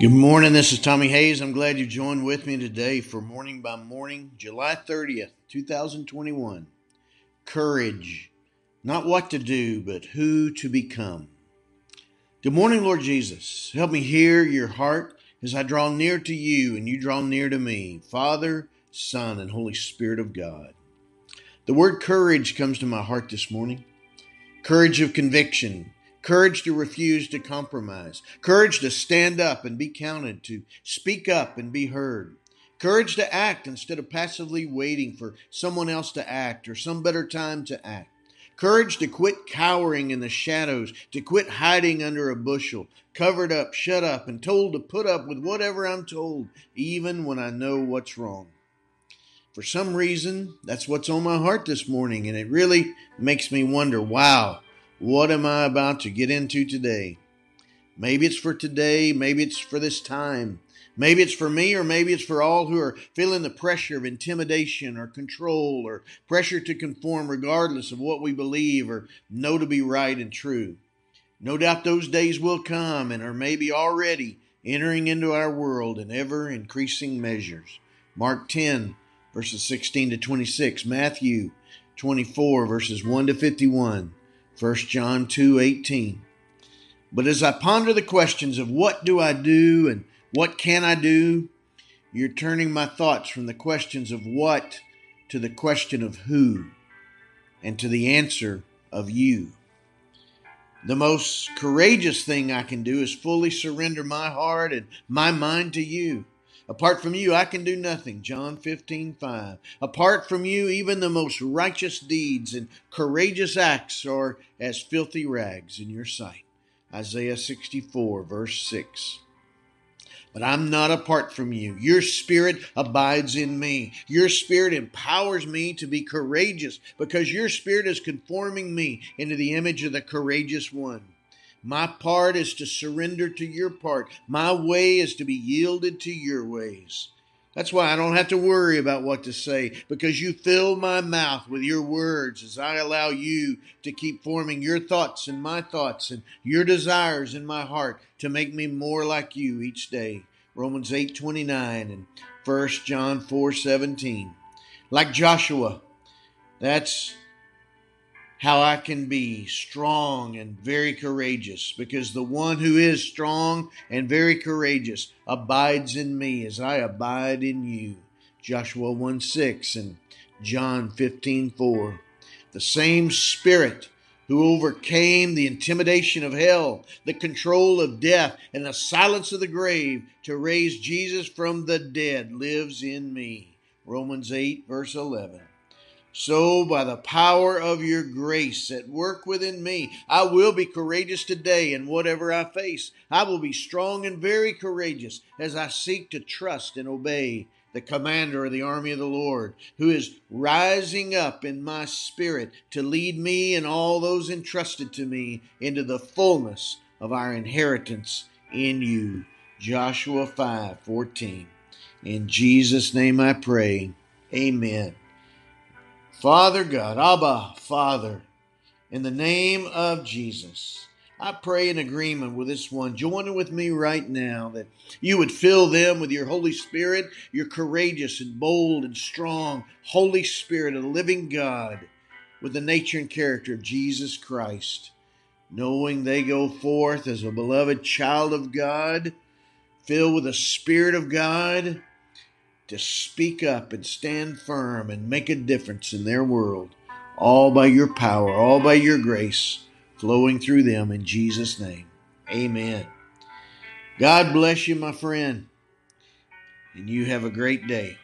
Good morning. This is Tommy Hayes. I'm glad you joined with me today for Morning by Morning, July 30th, 2021. Courage. Not what to do, but who to become. Good morning, Lord Jesus. Help me hear your heart as I draw near to you and you draw near to me. Father, Son, and Holy Spirit of God. The word courage comes to my heart this morning. Courage of conviction, courage to refuse to compromise, courage to stand up and be counted, to speak up and be heard, courage to act instead of passively waiting for someone else to act or some better time to act. Courage to quit cowering in the shadows, to quit hiding under a bushel, covered up, shut up, and told to put up with whatever I'm told, even when I know what's wrong. For some reason, that's what's on my heart this morning, and it really makes me wonder wow, what am I about to get into today? Maybe it's for today, maybe it's for this time. Maybe it's for me, or maybe it's for all who are feeling the pressure of intimidation or control or pressure to conform regardless of what we believe or know to be right and true. No doubt those days will come and are maybe already entering into our world in ever increasing measures. Mark 10, verses 16 to 26, Matthew 24, verses 1 to 51. 1 John 2:18. But as I ponder the questions of what do I do and what can I do, you're turning my thoughts from the questions of what to the question of who and to the answer of you. The most courageous thing I can do is fully surrender my heart and my mind to you. Apart from you, I can do nothing. John 15, 5. Apart from you, even the most righteous deeds and courageous acts are as filthy rags in your sight. Isaiah 64, verse 6. But I'm not apart from you. Your spirit abides in me. Your spirit empowers me to be courageous because your spirit is conforming me into the image of the courageous one. My part is to surrender to your part. My way is to be yielded to your ways. That's why I don't have to worry about what to say because you fill my mouth with your words as I allow you to keep forming your thoughts and my thoughts and your desires in my heart to make me more like you each day. Romans 8:29 and 1 John 4:17. Like Joshua, that's how I can be strong and very courageous, because the one who is strong and very courageous abides in me as I abide in you. Joshua 1 6 and John 15 4. The same Spirit who overcame the intimidation of hell, the control of death, and the silence of the grave to raise Jesus from the dead lives in me. Romans 8, verse 11. So, by the power of your grace at work within me, I will be courageous today in whatever I face. I will be strong and very courageous as I seek to trust and obey the commander of the army of the Lord, who is rising up in my spirit to lead me and all those entrusted to me into the fullness of our inheritance in you. Joshua 5 14. In Jesus' name I pray. Amen. Father God, Abba, Father, in the name of Jesus, I pray in agreement with this one, joining with me right now, that you would fill them with your Holy Spirit, your courageous and bold and strong Holy Spirit the living God, with the nature and character of Jesus Christ, knowing they go forth as a beloved child of God, filled with the Spirit of God to speak up and stand firm and make a difference in their world, all by your power, all by your grace flowing through them in Jesus' name. Amen. God bless you, my friend, and you have a great day.